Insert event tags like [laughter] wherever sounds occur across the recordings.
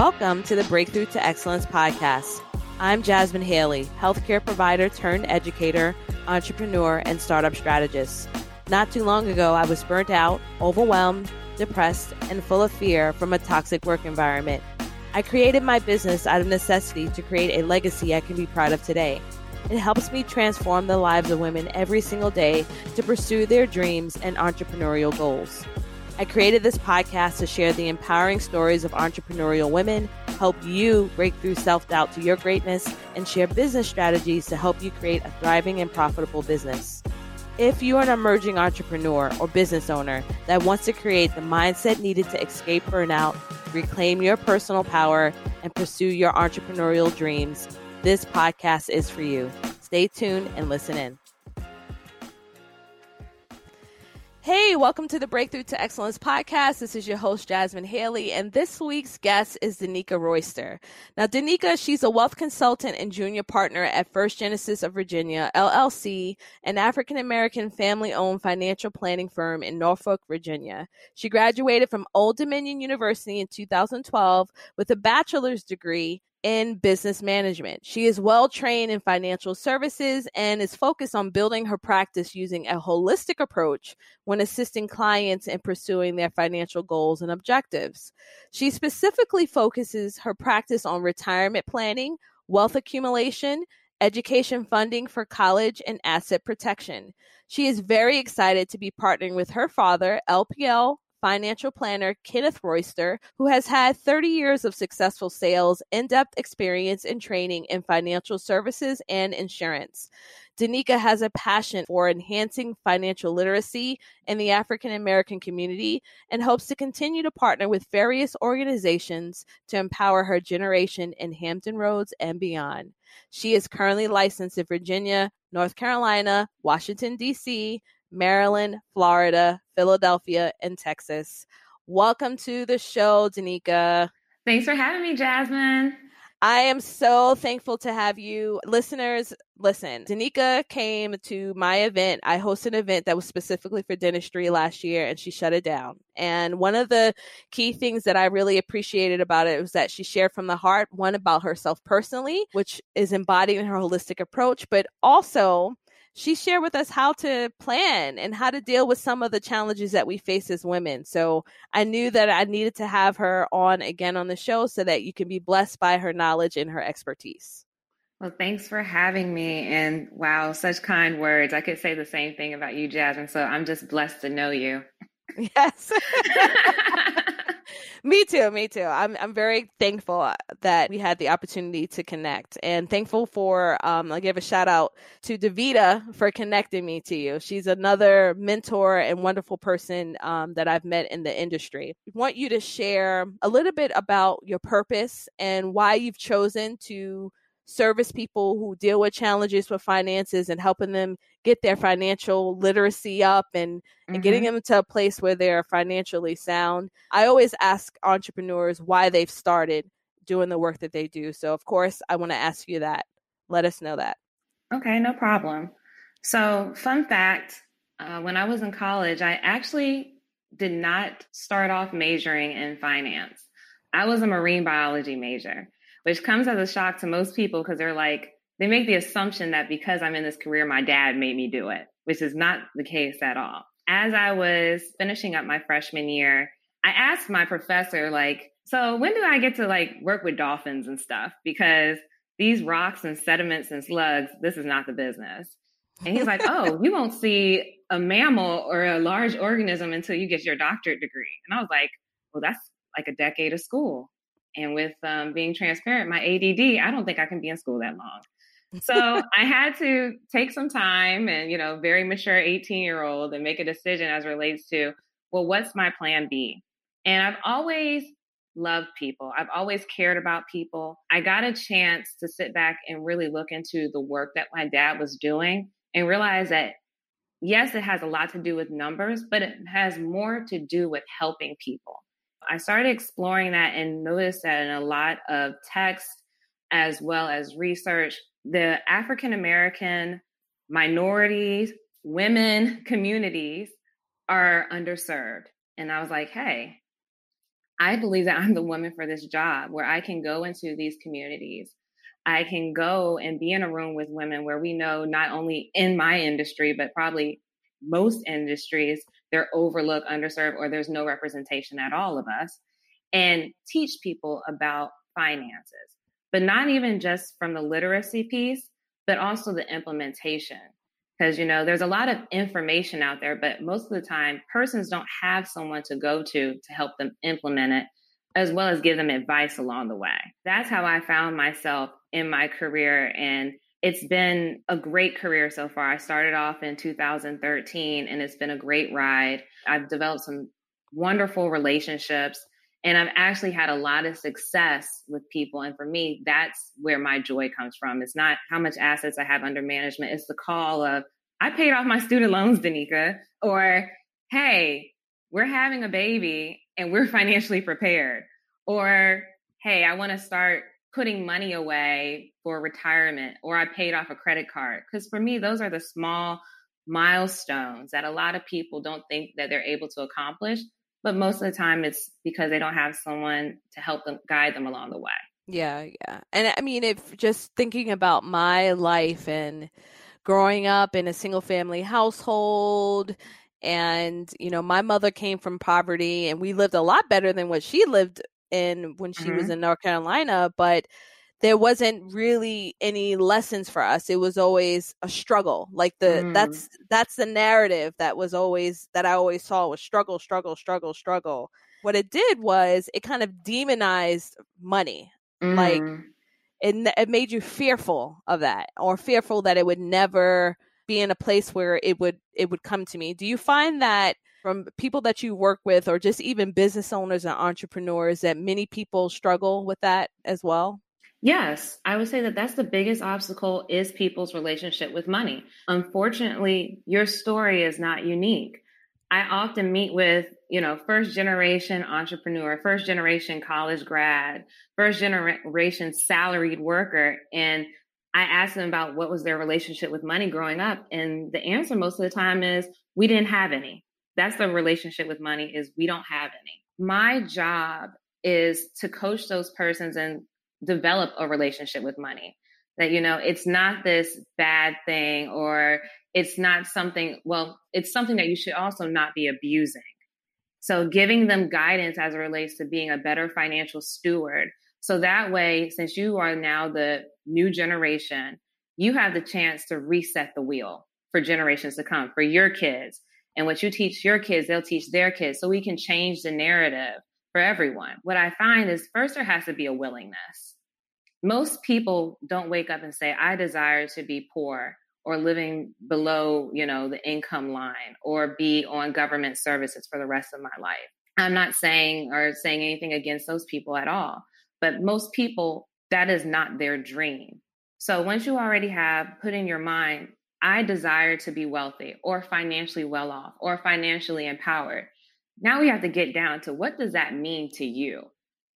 Welcome to the Breakthrough to Excellence podcast. I'm Jasmine Haley, healthcare provider turned educator, entrepreneur, and startup strategist. Not too long ago, I was burnt out, overwhelmed, depressed, and full of fear from a toxic work environment. I created my business out of necessity to create a legacy I can be proud of today. It helps me transform the lives of women every single day to pursue their dreams and entrepreneurial goals. I created this podcast to share the empowering stories of entrepreneurial women, help you break through self doubt to your greatness, and share business strategies to help you create a thriving and profitable business. If you are an emerging entrepreneur or business owner that wants to create the mindset needed to escape burnout, reclaim your personal power, and pursue your entrepreneurial dreams, this podcast is for you. Stay tuned and listen in. Hey, welcome to the Breakthrough to Excellence podcast. This is your host, Jasmine Haley, and this week's guest is Danica Royster. Now, Danica, she's a wealth consultant and junior partner at First Genesis of Virginia, LLC, an African American family owned financial planning firm in Norfolk, Virginia. She graduated from Old Dominion University in 2012 with a bachelor's degree in business management. She is well trained in financial services and is focused on building her practice using a holistic approach when assisting clients in pursuing their financial goals and objectives. She specifically focuses her practice on retirement planning, wealth accumulation, education funding for college, and asset protection. She is very excited to be partnering with her father, LPL financial planner Kenneth Royster, who has had 30 years of successful sales, in depth experience and training in financial services and insurance. Danica has a passion for enhancing financial literacy in the African American community and hopes to continue to partner with various organizations to empower her generation in Hampton Roads and beyond. She is currently licensed in Virginia, North Carolina, Washington, D.C., Maryland, Florida, Philadelphia, and Texas. Welcome to the show, Danica. Thanks for having me, Jasmine. I am so thankful to have you. Listeners, listen, Danica came to my event. I hosted an event that was specifically for dentistry last year and she shut it down. And one of the key things that I really appreciated about it was that she shared from the heart, one about herself personally, which is embodying her holistic approach, but also she shared with us how to plan and how to deal with some of the challenges that we face as women. So I knew that I needed to have her on again on the show so that you can be blessed by her knowledge and her expertise. Well, thanks for having me. And wow, such kind words. I could say the same thing about you, Jasmine. So I'm just blessed to know you. [laughs] Yes. [laughs] me too. Me too. I'm I'm very thankful that we had the opportunity to connect, and thankful for um, I give a shout out to Davita for connecting me to you. She's another mentor and wonderful person um, that I've met in the industry. I want you to share a little bit about your purpose and why you've chosen to service people who deal with challenges with finances and helping them get their financial literacy up and, mm-hmm. and getting mm-hmm. them to a place where they're financially sound. I always ask entrepreneurs why they've started doing the work that they do. So, of course, I want to ask you that. Let us know that. Okay, no problem. So, fun fact uh, when I was in college, I actually did not start off majoring in finance. I was a marine biology major which comes as a shock to most people because they're like, they make the assumption that because I'm in this career, my dad made me do it, which is not the case at all. As I was finishing up my freshman year, I asked my professor, like, so when do I get to like work with dolphins and stuff? Because these rocks and sediments and slugs, this is not the business. And he's like, oh, you won't see a mammal or a large organism until you get your doctorate degree. And I was like, well, that's like a decade of school. And with um, being transparent, my ADD, I don't think I can be in school that long. [laughs] So I had to take some time and, you know, very mature 18 year old and make a decision as relates to, well, what's my plan B? And I've always loved people. I've always cared about people. I got a chance to sit back and really look into the work that my dad was doing and realize that, yes, it has a lot to do with numbers, but it has more to do with helping people. I started exploring that and noticed that in a lot of text as well as research, the African American minorities, women [laughs] communities are underserved. And I was like, hey, I believe that I'm the woman for this job where I can go into these communities. I can go and be in a room with women where we know not only in my industry, but probably most industries, they're overlooked, underserved, or there's no representation at all of us, and teach people about finances. But not even just from the literacy piece, but also the implementation. Because, you know, there's a lot of information out there, but most of the time, persons don't have someone to go to to help them implement it, as well as give them advice along the way. That's how I found myself in my career. And it's been a great career so far. I started off in 2013 and it's been a great ride. I've developed some wonderful relationships and I've actually had a lot of success with people. And for me, that's where my joy comes from. It's not how much assets I have under management, it's the call of, I paid off my student loans, Danica, or hey, we're having a baby and we're financially prepared, or hey, I want to start putting money away for retirement, or I paid off a credit card. Because for me, those are the small milestones that a lot of people don't think that they're able to accomplish but most of the time it's because they don't have someone to help them guide them along the way yeah yeah and i mean if just thinking about my life and growing up in a single family household and you know my mother came from poverty and we lived a lot better than what she lived in when she mm-hmm. was in north carolina but there wasn't really any lessons for us. It was always a struggle. Like the mm. that's that's the narrative that was always that I always saw was struggle, struggle, struggle, struggle. What it did was it kind of demonized money. Mm. Like it it made you fearful of that or fearful that it would never be in a place where it would it would come to me. Do you find that from people that you work with or just even business owners and entrepreneurs that many people struggle with that as well? Yes, I would say that that's the biggest obstacle is people's relationship with money. Unfortunately, your story is not unique. I often meet with, you know, first generation entrepreneur, first generation college grad, first generation salaried worker and I ask them about what was their relationship with money growing up and the answer most of the time is we didn't have any. That's the relationship with money is we don't have any. My job is to coach those persons and develop a relationship with money. That, you know, it's not this bad thing or it's not something, well, it's something that you should also not be abusing. So giving them guidance as it relates to being a better financial steward. So that way, since you are now the new generation, you have the chance to reset the wheel for generations to come, for your kids. And what you teach your kids, they'll teach their kids. So we can change the narrative for everyone. What I find is first there has to be a willingness. Most people don't wake up and say, I desire to be poor or living below, you know, the income line or be on government services for the rest of my life. I'm not saying or saying anything against those people at all, but most people, that is not their dream. So once you already have put in your mind, I desire to be wealthy or financially well off or financially empowered, now we have to get down to what does that mean to you?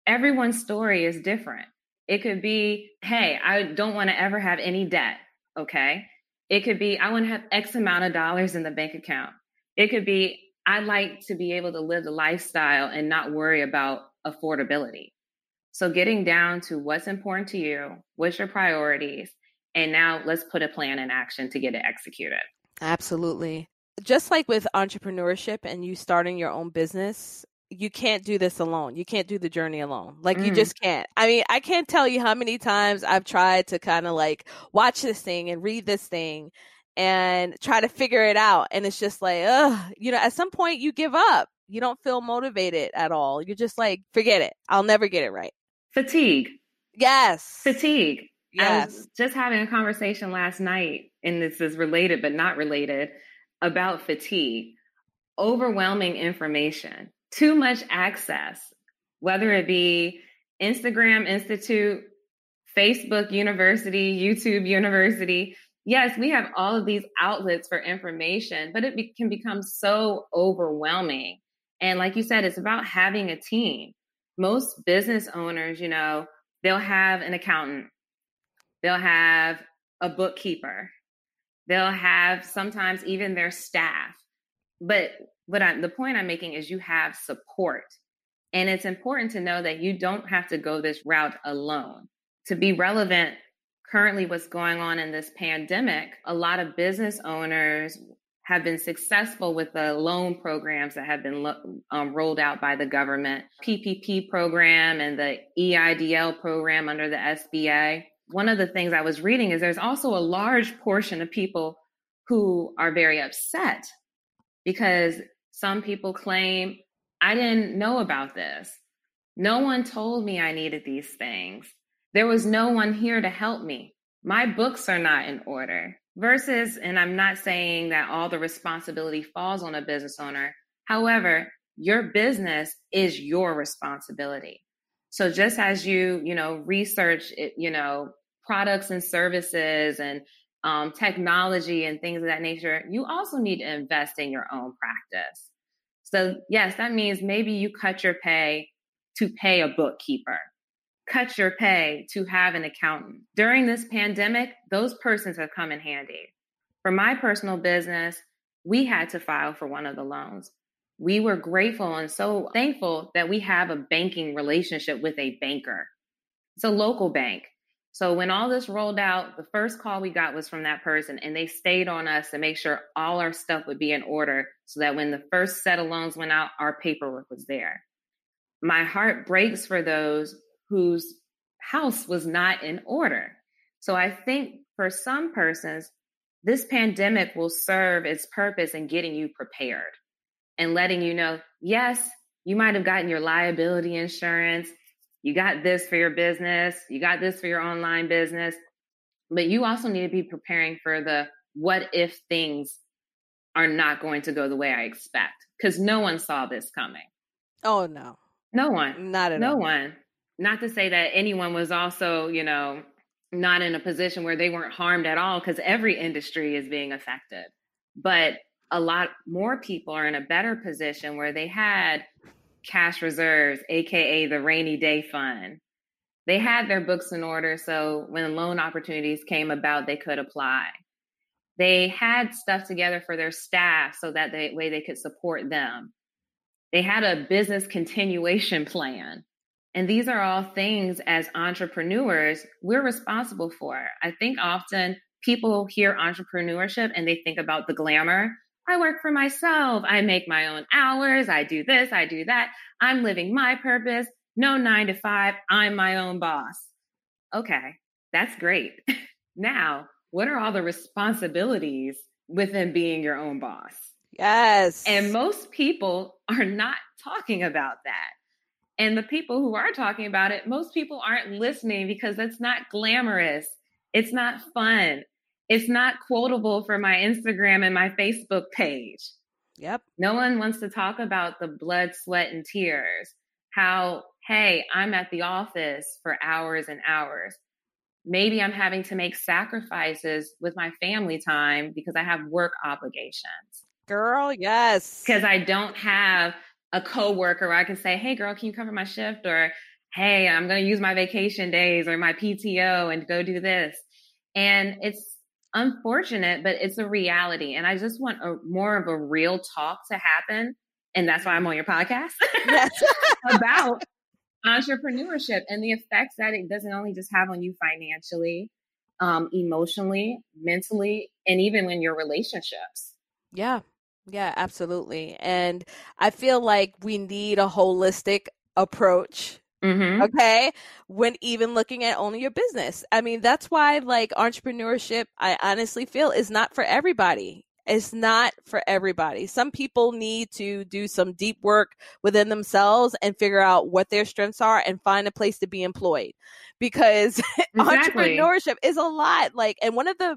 Everyone's story is different. It could be, hey, I don't want to ever have any debt. Okay. It could be, I want to have X amount of dollars in the bank account. It could be, I like to be able to live the lifestyle and not worry about affordability. So getting down to what's important to you, what's your priorities, and now let's put a plan in action to get it executed. Absolutely just like with entrepreneurship and you starting your own business, you can't do this alone. You can't do the journey alone. Like mm. you just can't. I mean, I can't tell you how many times I've tried to kind of like watch this thing and read this thing and try to figure it out and it's just like, ugh, you know, at some point you give up. You don't feel motivated at all. You're just like, forget it. I'll never get it right. Fatigue. Yes. Fatigue. Yes. I was just having a conversation last night and this is related but not related about fatigue. Overwhelming information too much access, whether it be Instagram Institute, Facebook University, YouTube University. Yes, we have all of these outlets for information, but it be- can become so overwhelming. And like you said, it's about having a team. Most business owners, you know, they'll have an accountant, they'll have a bookkeeper, they'll have sometimes even their staff. But what I, the point I'm making is you have support. And it's important to know that you don't have to go this route alone. To be relevant, currently, what's going on in this pandemic, a lot of business owners have been successful with the loan programs that have been um, rolled out by the government, PPP program and the EIDL program under the SBA. One of the things I was reading is there's also a large portion of people who are very upset because some people claim, I didn't know about this. No one told me I needed these things. There was no one here to help me. My books are not in order. Versus, and I'm not saying that all the responsibility falls on a business owner. However, your business is your responsibility. So just as you, you know, research, you know, products and services and um, technology and things of that nature, you also need to invest in your own practice. So, yes, that means maybe you cut your pay to pay a bookkeeper, cut your pay to have an accountant. During this pandemic, those persons have come in handy. For my personal business, we had to file for one of the loans. We were grateful and so thankful that we have a banking relationship with a banker. It's a local bank. So when all this rolled out, the first call we got was from that person, and they stayed on us to make sure all our stuff would be in order so that when the first set of loans went out, our paperwork was there. My heart breaks for those whose house was not in order. So I think for some persons, this pandemic will serve its purpose in getting you prepared and letting you know, yes, you might have gotten your liability insurance you got this for your business, you got this for your online business, but you also need to be preparing for the what if things are not going to go the way I expect because no one saw this coming. Oh no. No one. Not at no all. No one. Not to say that anyone was also, you know, not in a position where they weren't harmed at all because every industry is being affected. But a lot more people are in a better position where they had cash reserves, aka the rainy day fund. They had their books in order, so when loan opportunities came about, they could apply. They had stuff together for their staff so that they, way they could support them. They had a business continuation plan. And these are all things as entrepreneurs we're responsible for. I think often people hear entrepreneurship and they think about the glamour, I work for myself. I make my own hours. I do this. I do that. I'm living my purpose. No nine to five. I'm my own boss. Okay, that's great. [laughs] now, what are all the responsibilities within being your own boss? Yes. And most people are not talking about that. And the people who are talking about it, most people aren't listening because it's not glamorous. It's not fun it's not quotable for my Instagram and my Facebook page. Yep. No one wants to talk about the blood, sweat, and tears. How, hey, I'm at the office for hours and hours. Maybe I'm having to make sacrifices with my family time because I have work obligations. Girl, yes. Because I don't have a coworker where I can say, hey, girl, can you cover my shift? Or, hey, I'm going to use my vacation days or my PTO and go do this. And it's unfortunate, but it's a reality. And I just want a more of a real talk to happen. And that's why I'm on your podcast yes. [laughs] about entrepreneurship and the effects that it doesn't only just have on you financially, um, emotionally, mentally, and even in your relationships. Yeah. Yeah, absolutely. And I feel like we need a holistic approach Mm-hmm. Okay. When even looking at only your business. I mean, that's why like entrepreneurship, I honestly feel is not for everybody. It's not for everybody. Some people need to do some deep work within themselves and figure out what their strengths are and find a place to be employed because [laughs] exactly. entrepreneurship is a lot. Like, and one of the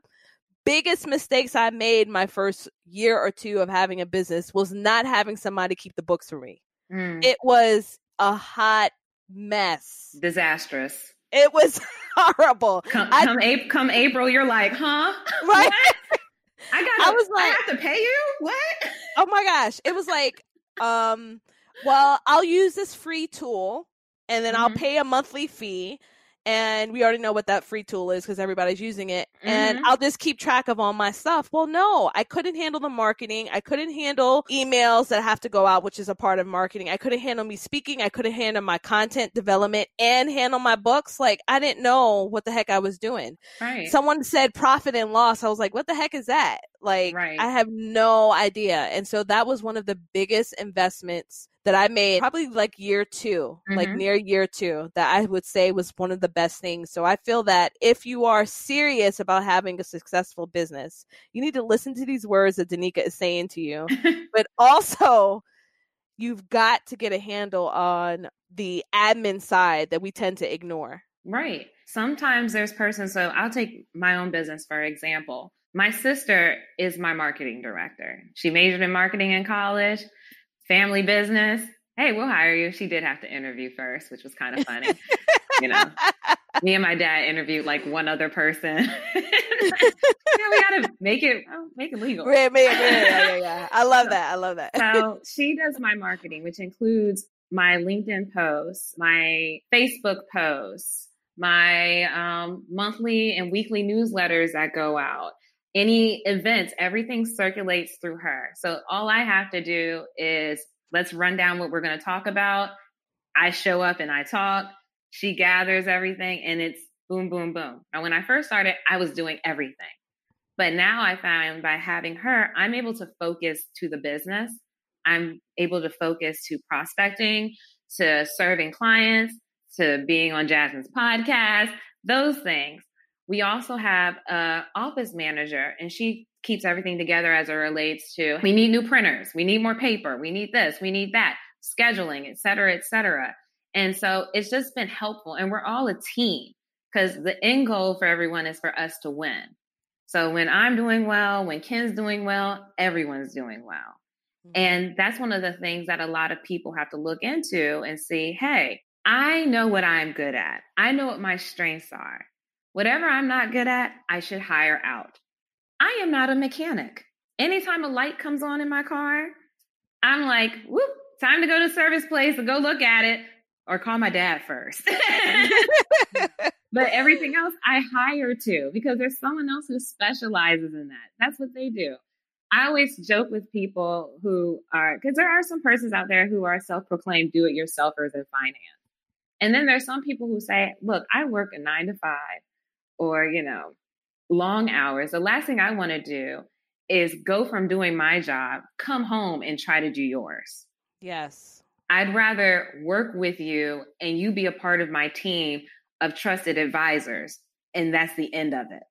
biggest mistakes I made my first year or two of having a business was not having somebody keep the books for me. Mm. It was a hot mess. Disastrous. It was [laughs] horrible. Come, I, come, April, come April, you're like, huh? [laughs] Right. I got. I was like, I have to pay you. What? [laughs] Oh my gosh! It was like, um, well, I'll use this free tool, and then mm-hmm. I'll pay a monthly fee, and we already know what that free tool is because everybody's using it. Mm-hmm. and i'll just keep track of all my stuff. Well no i couldn't handle the marketing. I couldn't handle emails that have to go out which is a part of marketing. I couldn't handle me speaking. I couldn't handle my content development and handle my books. Like i didn't know what the heck i was doing. Right. someone said profit and loss. I was like what the heck is that? Like Right. i have no idea. And so that was one of the biggest investments that i made probably like year 2 like Mhm. near year 2 that i would say was one of the best things so i feel that if you are serious about having a successful business you need to listen to these words that danica is saying to you [laughs] but also you've got to get a handle on the admin side that we tend to ignore Right. Sometimes there's persons, so I'll take my own business for example. My sister is my marketing director. She majored in marketing in college, family business. Hey, we'll hire you. She did have to interview first, which was kind of funny. you know, [laughs] me and my dad interviewed like one other person. [laughs] yeah, we gotta make it oh, make it legal. Yeah, yeah, yeah. I love that. I love that. so she does my marketing, which includes my LinkedIn posts, my Facebook posts, my um, monthly and weekly newsletters that go out, any events, everything circulates through her. So all I have to do is let's run down what we're going to talk about. I show up and I talk. She gathers everything and it's boom, boom, boom. And when I first started, I was doing everything. But now I find by having her, I'm able to focus to the business. I'm able to focus to prospecting, to serving clients, to being on Jasmine's podcast, those things. We also have a office manager and she keeps everything together as it relates to we need new printers, we need more paper, we need this, we need that, scheduling, et cetera, et cetera. And so it's just been helpful. And we're all a team because the end goal for everyone is for us to win. So when I'm doing well, when Ken's doing well, everyone's doing well. Mm-hmm. And that's one of the things that a lot of people have to look into and see hey, I know what I'm good at, I know what my strengths are. Whatever I'm not good at, I should hire out. I am not a mechanic. Anytime a light comes on in my car, I'm like, whoop, time to go to service place and go look at it or call my dad first. [laughs] but everything [laughs] else I hire to because there's someone else who specializes in that. That's what they do. I always joke with people who are, because there are some persons out there who are self proclaimed do it yourselfers in finance. And then there's some people who say, look, I work a nine to five or, you know, long hours. The last thing I want to do is go from doing my job, come home and try to do yours. Yes. I'd rather work with you and you be a part of my team of trusted advisors. And that's the end of it.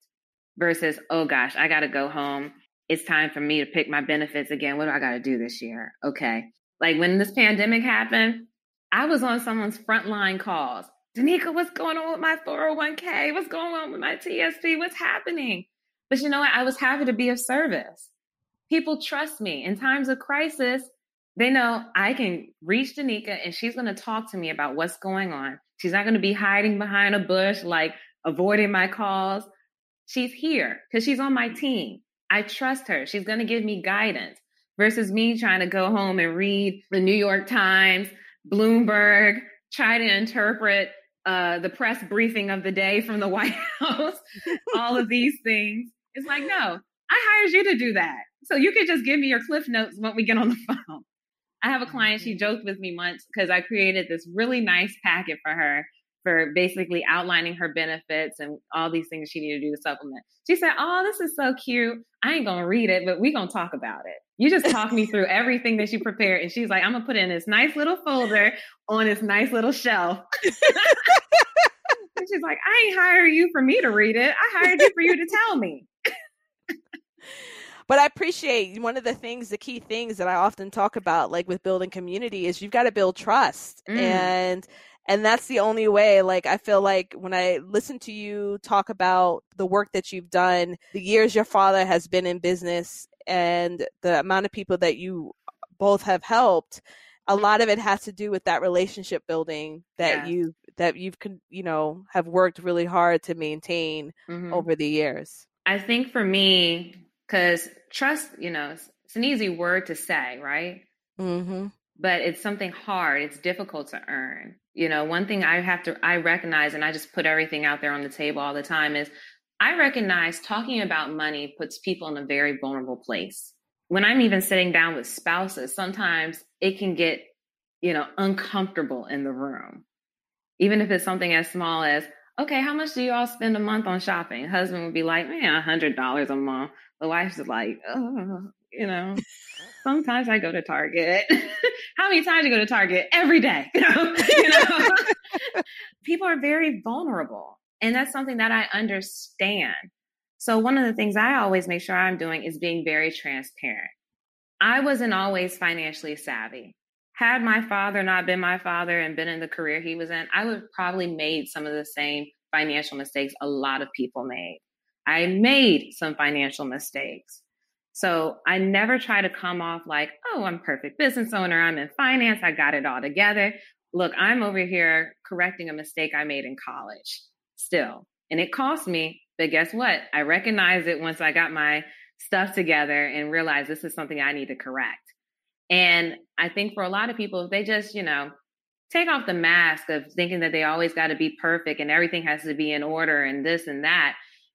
Versus, oh gosh, I got to go home. It's time for me to pick my benefits again. What do I got to do this year? Okay. Like when this pandemic happened, I was on someone's frontline calls. Danica, what's going on with my 401k? What's going on with my TSP? What's happening? But you know what? I was happy to be of service. People trust me in times of crisis. They know I can reach Danica and she's going to talk to me about what's going on. She's not going to be hiding behind a bush, like avoiding my calls. She's here because she's on my team. I trust her. She's going to give me guidance versus me trying to go home and read the New York Times, Bloomberg, try to interpret uh, the press briefing of the day from the [laughs] White House, all of these things. It's like, no, I hired you to do that. So you can just give me your cliff notes when we get on the [laughs] phone. I have a client, she joked with me once because I created this really nice packet for her for basically outlining her benefits and all these things she needed to do to supplement. She said, Oh, this is so cute. I ain't gonna read it, but we gonna talk about it. You just talk me through [laughs] everything that you prepared. And she's like, I'm gonna put it in this nice little folder on this nice little shelf. [laughs] and she's like, I ain't hire you for me to read it. I hired you for you to tell me. [laughs] but I appreciate one of the things, the key things that I often talk about, like with building community, is you've got to build trust. Mm. And and that's the only way like i feel like when i listen to you talk about the work that you've done the years your father has been in business and the amount of people that you both have helped a lot of it has to do with that relationship building that Yes. you that you've you know have worked really hard to maintain Mhm. over the years I think for me, because trust, you know, it's, it's an easy word to say, right? mm-hmm. But it's something hard, it's difficult to earn. You know, one thing I have to, I recognize, and I just put everything out there on the table all the time is I recognize talking about money puts people in a very vulnerable place. When I'm even sitting down with spouses, sometimes it can get, you know, uncomfortable in the room. Even if it's something as small as, okay, how much do you all spend a month on shopping? Husband would be like, man, a hundred dollars a month. The wife's like, oh, you know, sometimes I go to Target. [laughs] how many times you go to Target? Every day. [laughs] you know? [laughs] People are very vulnerable. And that's something that I understand. So one of the things I always make sure I'm doing is being very transparent. I wasn't always financially savvy had my father not been my father and been in the career he was in, I would probably made some of the same financial mistakes a lot of people made. I made some financial mistakes. So I never try to come off like, oh, I'm perfect business owner. I'm in finance. I got it all together. Look, I'm over here correcting a mistake I made in college still. And it cost me, but guess what? I recognized it once I got my stuff together and realized this is something I need to correct. And I think for a lot of people, if they just, you know, take off the mask of thinking that they always got to be perfect and everything has to be in order and this and that,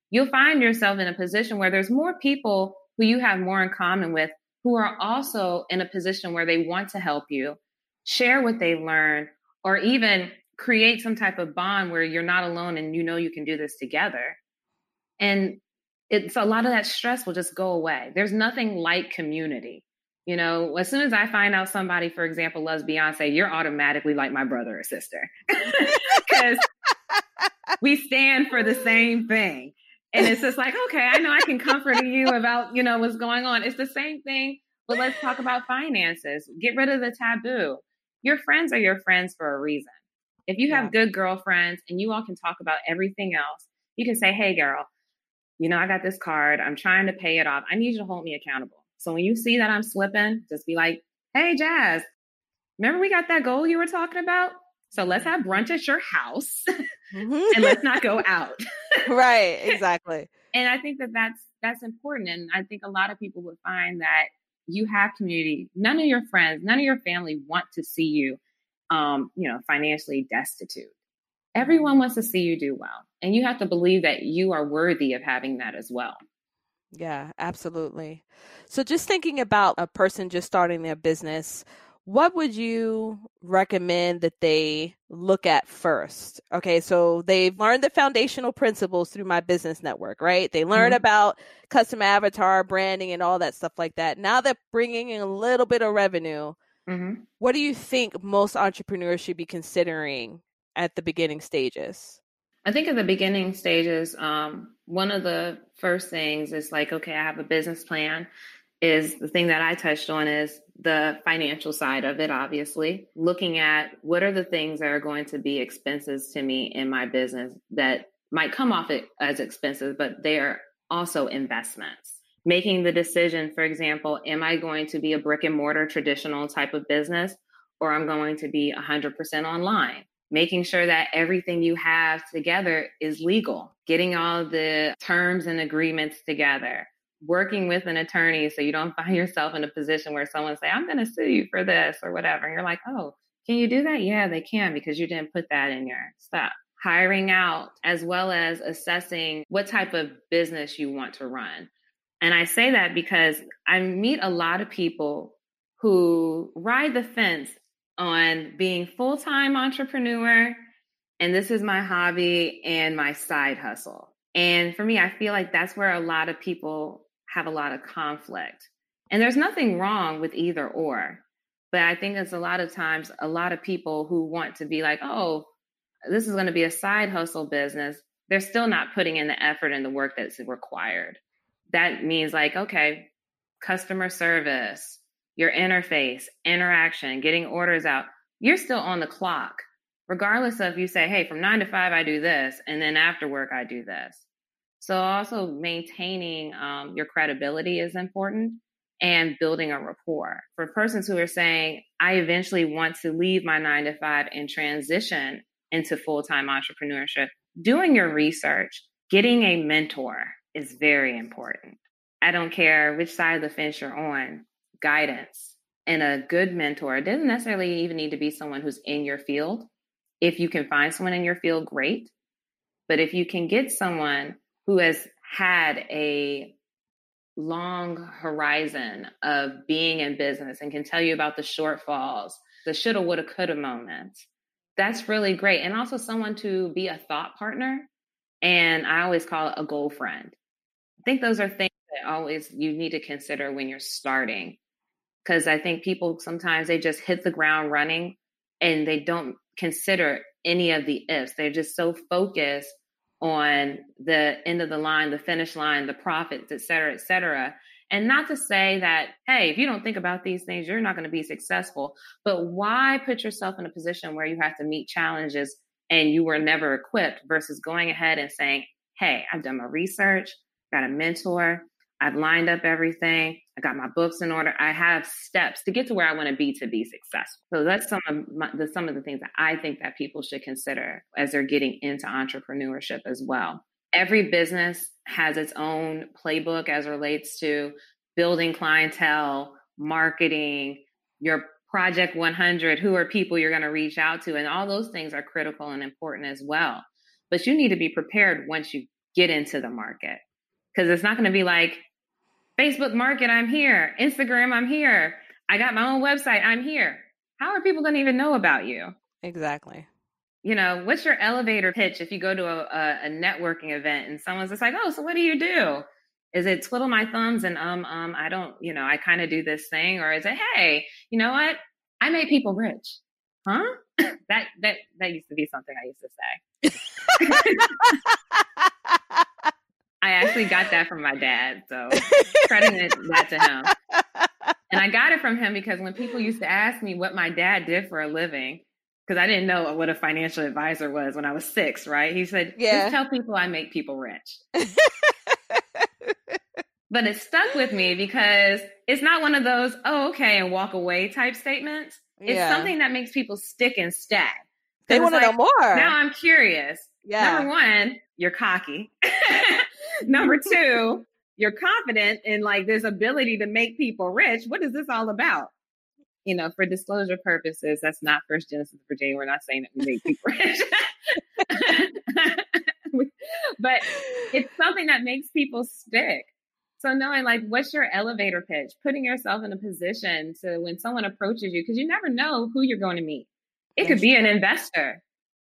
you'll find yourself in a position where there's more people who you have more in common with who are also in a position where they want to help you, share what they learned, or even create some type of bond where you're not alone and you know you can do this together. And it's a lot of that stress will just go away. There's nothing like community. You know, as soon as I find out somebody, for example, loves Beyonce, you're automatically like my brother or sister [laughs] because we stand for the same thing. And it's just like, okay, I know I can comfort you about, you know, what's going on. It's the same thing, but let's talk about finances. Get rid of the taboo. Your friends are your friends for a reason. If you have yeah. good girlfriends and you all can talk about everything else, you can say, hey, girl, you know, I got this card. I'm trying to pay it off. I need you to hold me accountable. So when you see that I'm slipping, just be like, hey, Jazz, remember we got that goal you were talking about? So let's have brunch at your house [laughs] mm-hmm. and let's not go [laughs] out. right, [laughs] exactly. and I think that that's that's important and I think a lot of people would find that you have community. None of your friends, none of your family want to see you um, you know, financially destitute. Everyone wants to see you do well. And you have to believe that you are worthy of having that as well. Yeah, absolutely. So, just thinking about a person just starting their business, what would you recommend that they look at first? Okay, so they've learned the foundational principles through my business network, right? They learn mm-hmm. about custom avatar branding and all that stuff like that. Now they're bringing in a little bit of revenue. Mm-hmm. What do you think most entrepreneurs should be considering at the beginning stages? I think at the beginning stages, um, one of the first things is like, okay, I have a business plan. Is the thing that I touched on is the financial side of it, obviously. Looking at what are the things that are going to be expenses to me in my business that might come off it as expenses, but they are also investments. Making the decision, for example, am I going to be a brick and mortar traditional type of business or I'm going to be 100% online? making sure that everything you have together is legal, getting all the terms and agreements together, working with an attorney so you don't find yourself in a position where someone say, I'm going to sue you for this or whatever. And you're like, oh, can you do that? Yeah, they can because you didn't put that in your stuff. Hiring out as well as assessing what type of business you want to run. And I say that because I meet a lot of people who ride the fence on being full-time entrepreneur and this is my hobby and my side hustle. And for me, I feel like that's where a lot of people have a lot of conflict. And there's nothing wrong with either or. But I think it's a lot of times a lot of people who want to be like, oh, this is going to be a side hustle business. They're still not putting in the effort and the work that's required. That means like, okay, customer service, your interface, interaction, getting orders out, you're still on the clock, regardless of you say, hey, from nine to five, I do this, and then after work, I do this. So, also maintaining um, your credibility is important and building a rapport. For persons who are saying, I eventually want to leave my nine to five and transition into full time entrepreneurship, doing your research, getting a mentor is very important. I don't care which side of the fence you're on guidance and a good mentor. Doesn't necessarily even need to be someone who's in your field, If you can find someone in your field, great. But if you can get someone who has had a long horizon of being in business and can tell you about the shortfalls, the shoulda, woulda, coulda moments, that's really great. And also someone to be a thought partner. And I always call it a goal friend. I think those are things that always you need to consider when you're starting. Because I think people sometimes they just hit the ground running and they don't consider any of the ifs. They're just so focused on the end of the line, the finish line, the profits, et cetera, et cetera. And not to say that, hey, if you don't think about these things, you're not going to be successful. But why put yourself in a position where you have to meet challenges and you were never equipped versus going ahead and saying, hey, I've done my research, got a mentor, I've lined up everything. I got my books in order. I have steps to get to where I want to be to be successful. So that's some of my, the, some of the things that I think that people should consider as they're getting into entrepreneurship as well. Every business has its own playbook as relates to building clientele, marketing, your project 100, who are people you're going to reach out to, and all those things are critical and important as well. But you need to be prepared once you get into the market because it's not going to be like Facebook Market, I'm here. Instagram, I'm here. I got my own website, I'm here. How are people going to even know about you? Exactly. You know, what's your elevator pitch if you go to a, a, a networking event and someone's just like, oh, so what do you do? Is it twiddle my thumbs and um um I don't, you know, I kind of do this thing, or is it, hey, you know what? I make people rich. Huh? [laughs] that that that used to be something I used to say. [laughs] [laughs] I actually got that from my dad. So crediting that to him. [laughs] And I got it from him because when people used to ask me what my dad did for a living, because I didn't know what a financial advisor was when I was six, right? He said, yeah. just tell people I make people rich. [laughs] but it stuck with me because it's not one of those, oh, okay, and walk away type statements. It's yeah. something that makes people stick and stay. They want to like, know more. Now I'm curious. Yeah. Number one, you're cocky. [laughs] Number two, you're confident in like this ability to make people rich. What is this all about? You know, for disclosure purposes, that's not First Genesis Virginia. We're not saying that we make people rich. [laughs] but it's something that makes people stick. So knowing like what's your elevator pitch, putting yourself in a position to when someone approaches you, because you never know who you're going to meet. It could be an investor.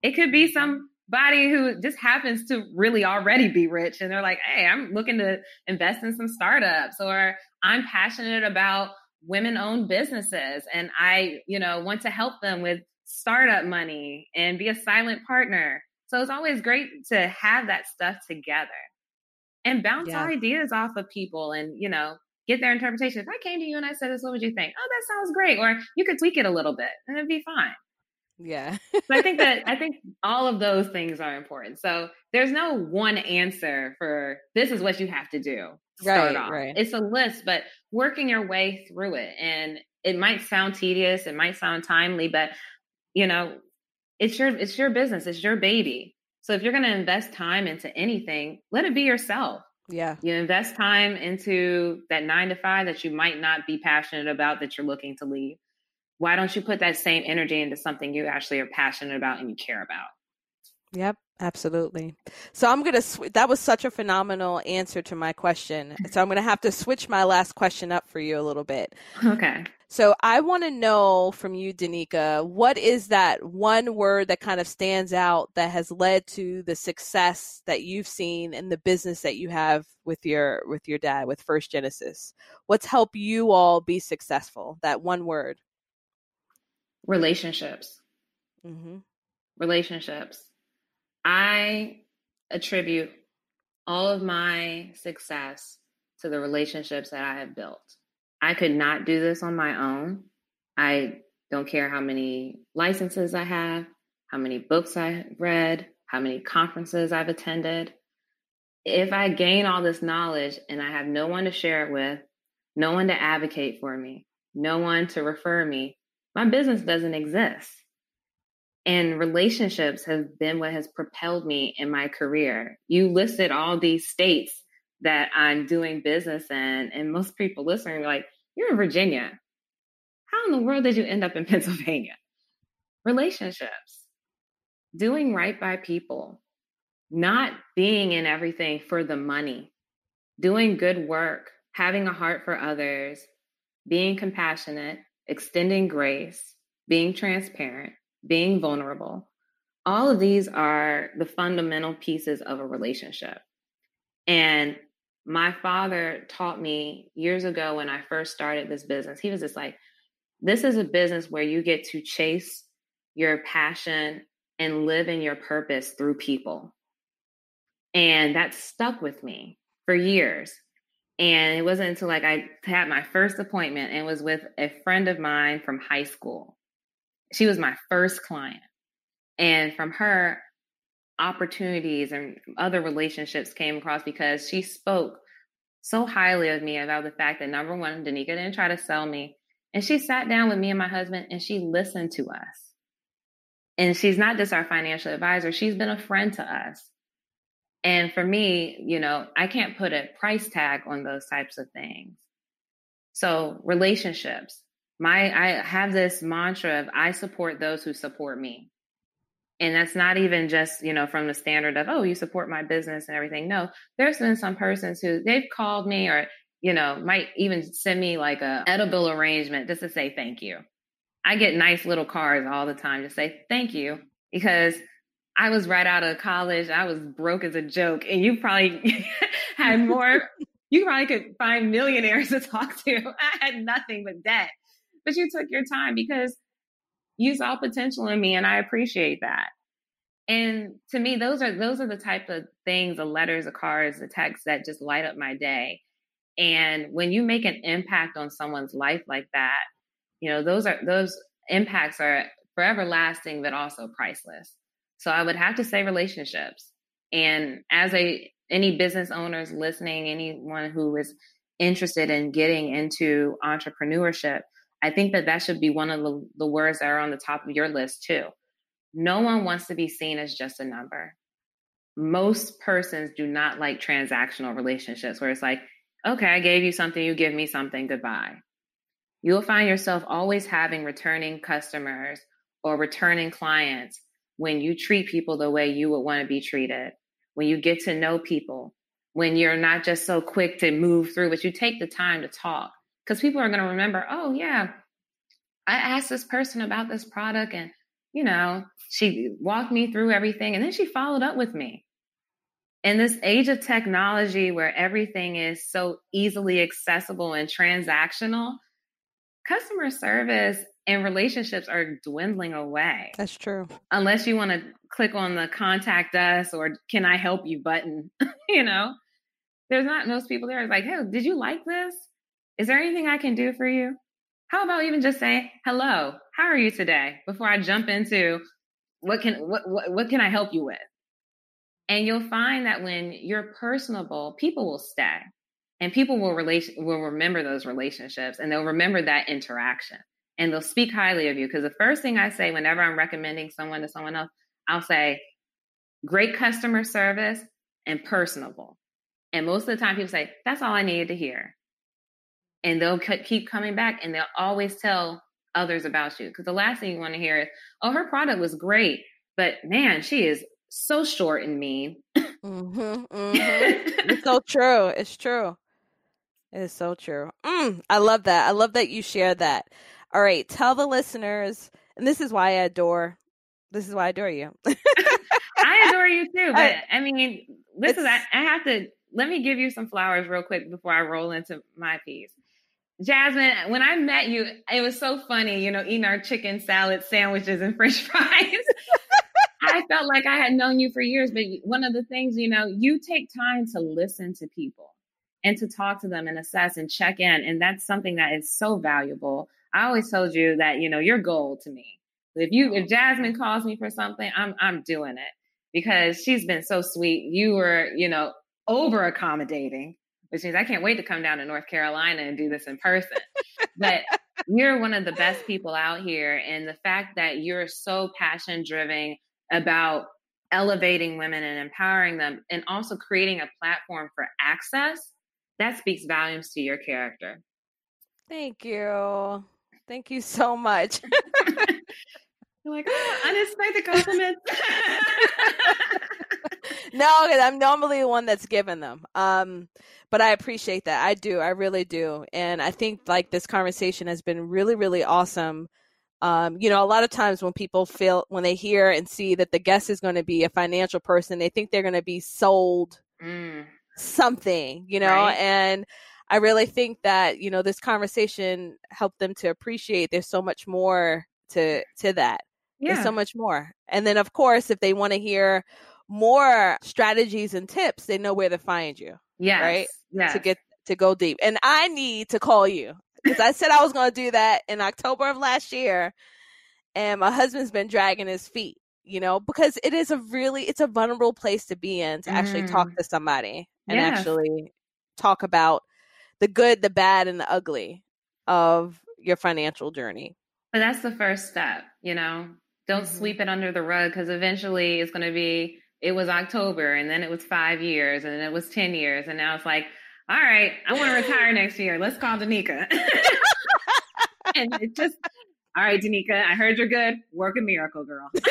It could be some body who just happens to really already be rich and they're like, hey, I'm looking to invest in some startups or I'm passionate about women owned businesses and I, you know, want to help them with startup money and be a silent partner. So it's always great to have that stuff together and bounce yeah. ideas off of people and, you know, get their interpretation. If I came to you and I said this, what would you think? Oh, that sounds great. Or you could tweak it a little bit and it'd be fine. Yeah. so I think that [laughs] I think all of those things are important. So there's no one answer for this is what you have to do. To right, off. right. It's a list, but working your way through it. And it might sound tedious, it might sound timely, but you know, it's your it's your business, it's your baby. So if you're going to invest time into anything, let it be yourself. Yeah. You invest time into that 9 to 5 that you might not be passionate about that you're looking to leave why don't you put that same energy into something you actually are passionate about and you care about? Yep, absolutely. So I'm going to, sw- that was such a phenomenal answer to my question. So I'm going to have to switch my last question up for you a little bit. Okay. So I want to know from you, Danica, what is that one word that kind of stands out that has led to the success that you've seen in the business that you have with your with your dad with First Genesis? What's helped you all be successful? That one word relationships. Mm-hmm. Relationships. I attribute all of my success to the relationships that I have built. I could not do this on my own. I don't care how many licenses I have, how many books I've read, how many conferences I've attended. If I gain all this knowledge and I have no one to share it with, no one to advocate for me, no one to refer me, my business doesn't exist. And relationships have been what has propelled me in my career. You listed all these states that I'm doing business in, and most people listening are like, You're in Virginia. How in the world did you end up in [laughs] Pennsylvania? Relationships. doing right by people, not being in everything for the money, doing good work, having a heart for others, being compassionate, extending grace, being transparent, being vulnerable. All of these are the fundamental pieces of a relationship. And my father taught me years ago when I first started this business, he was just like, this is a business where you get to chase your passion and live in your purpose through people. And that stuck with me for years. And it wasn't until like I had my first appointment and was with a friend of mine from high school. She was my first client. And from her, opportunities and other relationships came across because she spoke so highly of me about the fact that number one, Danica didn't try to sell me. And she sat down with me and my husband and she listened to us. And she's not just our financial advisor, she's been a friend to us. And for me, you know, I can't put a price tag on those types of things. So, relationships. My I have this mantra of I support those who support me. And that's not even just, you know, from the standard of, oh, you support my business and everything. No, there's been some persons who they've called me or, you know, might even send me like a edible arrangement just to say thank you. I get nice little cards all the time to say thank you because I was right out of college. I was broke as a joke. And you probably [laughs] had more, you probably could find millionaires to talk to. [laughs] I had nothing but debt. But you took your time because you saw potential in me and I appreciate that. And to me, those are those are the type of things, the letters, the cards, the texts that just light up my day. And when you make an impact on someone's life like that, you know, those are those impacts are forever lasting, but also priceless. So I would have to say relationships. And as a any business owners listening, anyone who is interested in getting into entrepreneurship, I think that that should be one of the, the words that are on the top of your list too. No one wants to be seen as just a number. Most persons do not like transactional relationships where it's like, okay, I gave you something, you give me something, goodbye. You'll find yourself always having returning customers or returning clients when you treat people the way you would want to be treated, when you get to know people, when you're not just so quick to move through, but you take the time to talk. Because people are going to remember, oh, yeah, I asked this person about this product and, you know, she walked me through everything and then she followed up with me. In this age of technology where everything is so easily accessible and transactional, customer service and relationships are dwindling away. That's true. Unless you want to click on the contact us or can I help you button, [laughs] you know, there's not most people there. It's like, hey, did you like this? Is there anything I can do for you? How about even just say hello? How are you today? Before I jump into what can what what, what can I help you with? And you'll find that when you're personable, people will stay, and people will relate will remember those relationships, and they'll remember that interaction and they'll speak highly of you. Because the first thing I say whenever I'm recommending someone to someone else, I'll say, great customer service and personable. And most of the time, people say, that's all I needed to hear. And they'll keep coming back and they'll always tell others about you. Because the last thing you want to hear is, oh, her product was great, but man, she is so short and mean. mm-hmm, mm-hmm. it's so [laughs] true. It's true. It is so true. Mm, I love that. I love that you share that. All right, tell the listeners, and this is why I adore. This is why I adore you. [laughs] I adore you too, uh, but I, I mean, this is I, I have to let me give you some flowers real quick before I roll into my piece. Jasmine, when I met you, it was so funny, you know, eating our chicken salad sandwiches and french [laughs] fries. I felt like I had known you for years, but one of the things, you know, you take time to listen to people and to talk to them and assess and check in. And that's something that is so valuable. I always told you that, you know, you're gold to me. If you if Jasmine calls me for something, I'm I'm doing it because she's been so sweet. You were, you know, over accommodating, which means I can't wait to come down to North Carolina and do this in person. but you're one of the best people out here. And the fact that you're so passion driven about elevating women and empowering them and also creating a platform for access, that speaks volumes to your character. Thank you. Thank you so much. [laughs] I like, oh, unexpected compliments. [laughs] no, I'm normally the one that's giving them. Um, but I appreciate that. I do. I really do. And I think like this conversation has been really, really awesome. Um, you know, a lot of times when people feel when they hear and see that the guest is going to be a financial person, they think they're going to be sold mm. something, you know, right. and I really think that, you know, this conversation helped them to appreciate there's so much more to to that. Yeah. There's so much more. And then of course, if they want to hear more strategies and tips, they know where to find you. Yeah. Right? Yeah. To get to go deep. And I need to call you because I said I was going to do that in October of last year. And my husband's been dragging his feet, you know, because it is a really, it's a vulnerable place to be in to actually mm. talk to somebody and yes. actually talk about the good, the bad, and the ugly of your financial journey. But that's the first step, you know. Don't mm-hmm. sweep it under the rug because eventually it's going to be it was October and then it was five years and then it was 10 years. And now it's like, all right, I want to retire next year. Let's call Danica. [laughs] and it just, all right, Danica, I heard you're good. Work a miracle, girl. [laughs]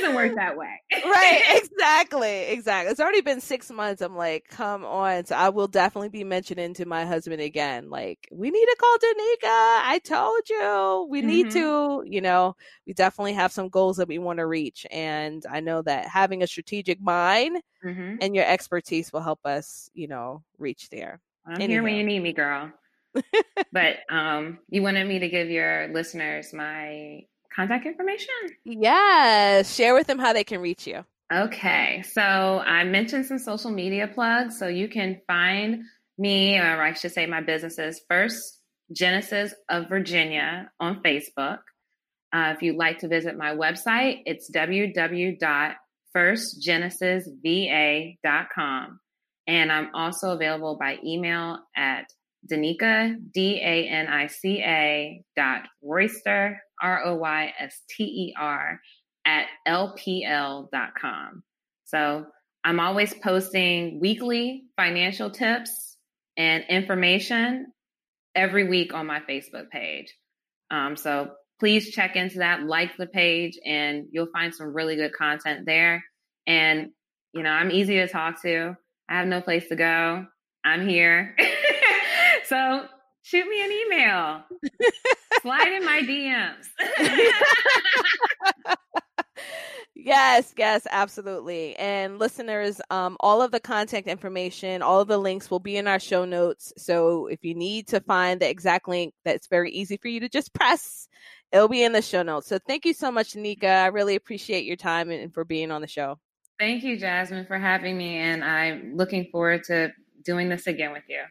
doesn't work that way. right, [laughs] exactly. Exactly. It's already been six months. I'm like, come on. So I will definitely be mentioning to my husband again, like, we need to call Danica. I told you we mm-hmm. need to, you know, we definitely have some goals that we want to reach. And I know that having a strategic mind mm-hmm. and your expertise will help us, you know, reach there. I'm Anyhow. here when you need me, girl. [laughs] but um, you wanted me to give your listeners my contact information? Yes. Share with them how they can reach you. Okay. So I mentioned some social media plugs. So you can find me, or I should say my businesses, First Genesis of Virginia on Facebook. Uh, if you'd like to visit my website, it's www.firstgenesisva.com. And I'm also available by email at Danica, D A N I C A dot Royster, R O Y S T E R, at LPL.com. So I'm always posting weekly financial tips and information every week on my Facebook page. Um, so please check into that, like the page, and you'll find some really good content there. And, you know, I'm easy to talk to. I have no place to go. I'm here. [laughs] so shoot me an email. [laughs] Slide in my DMs. [laughs] yes, yes, absolutely. And listeners, um, all of the contact information, all of the links will be in our show notes. So if you need to find the exact link, that's very easy for you to just press. It'll be in the show notes. So thank you so much, Nika. I really appreciate your time and for being on the show. Thank you, Jasmine, for having me. And I'm looking forward to doing this again with you.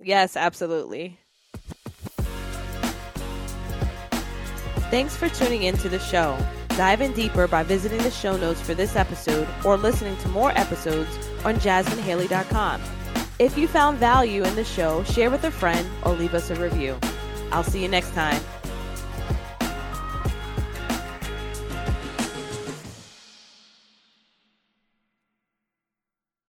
Yes, absolutely. Thanks for tuning in to the show. Dive in deeper by visiting the show notes for this episode or listening to more episodes on jasminehaley.com. If you found value in the show, share with a friend or leave us a review. I'll see you next time.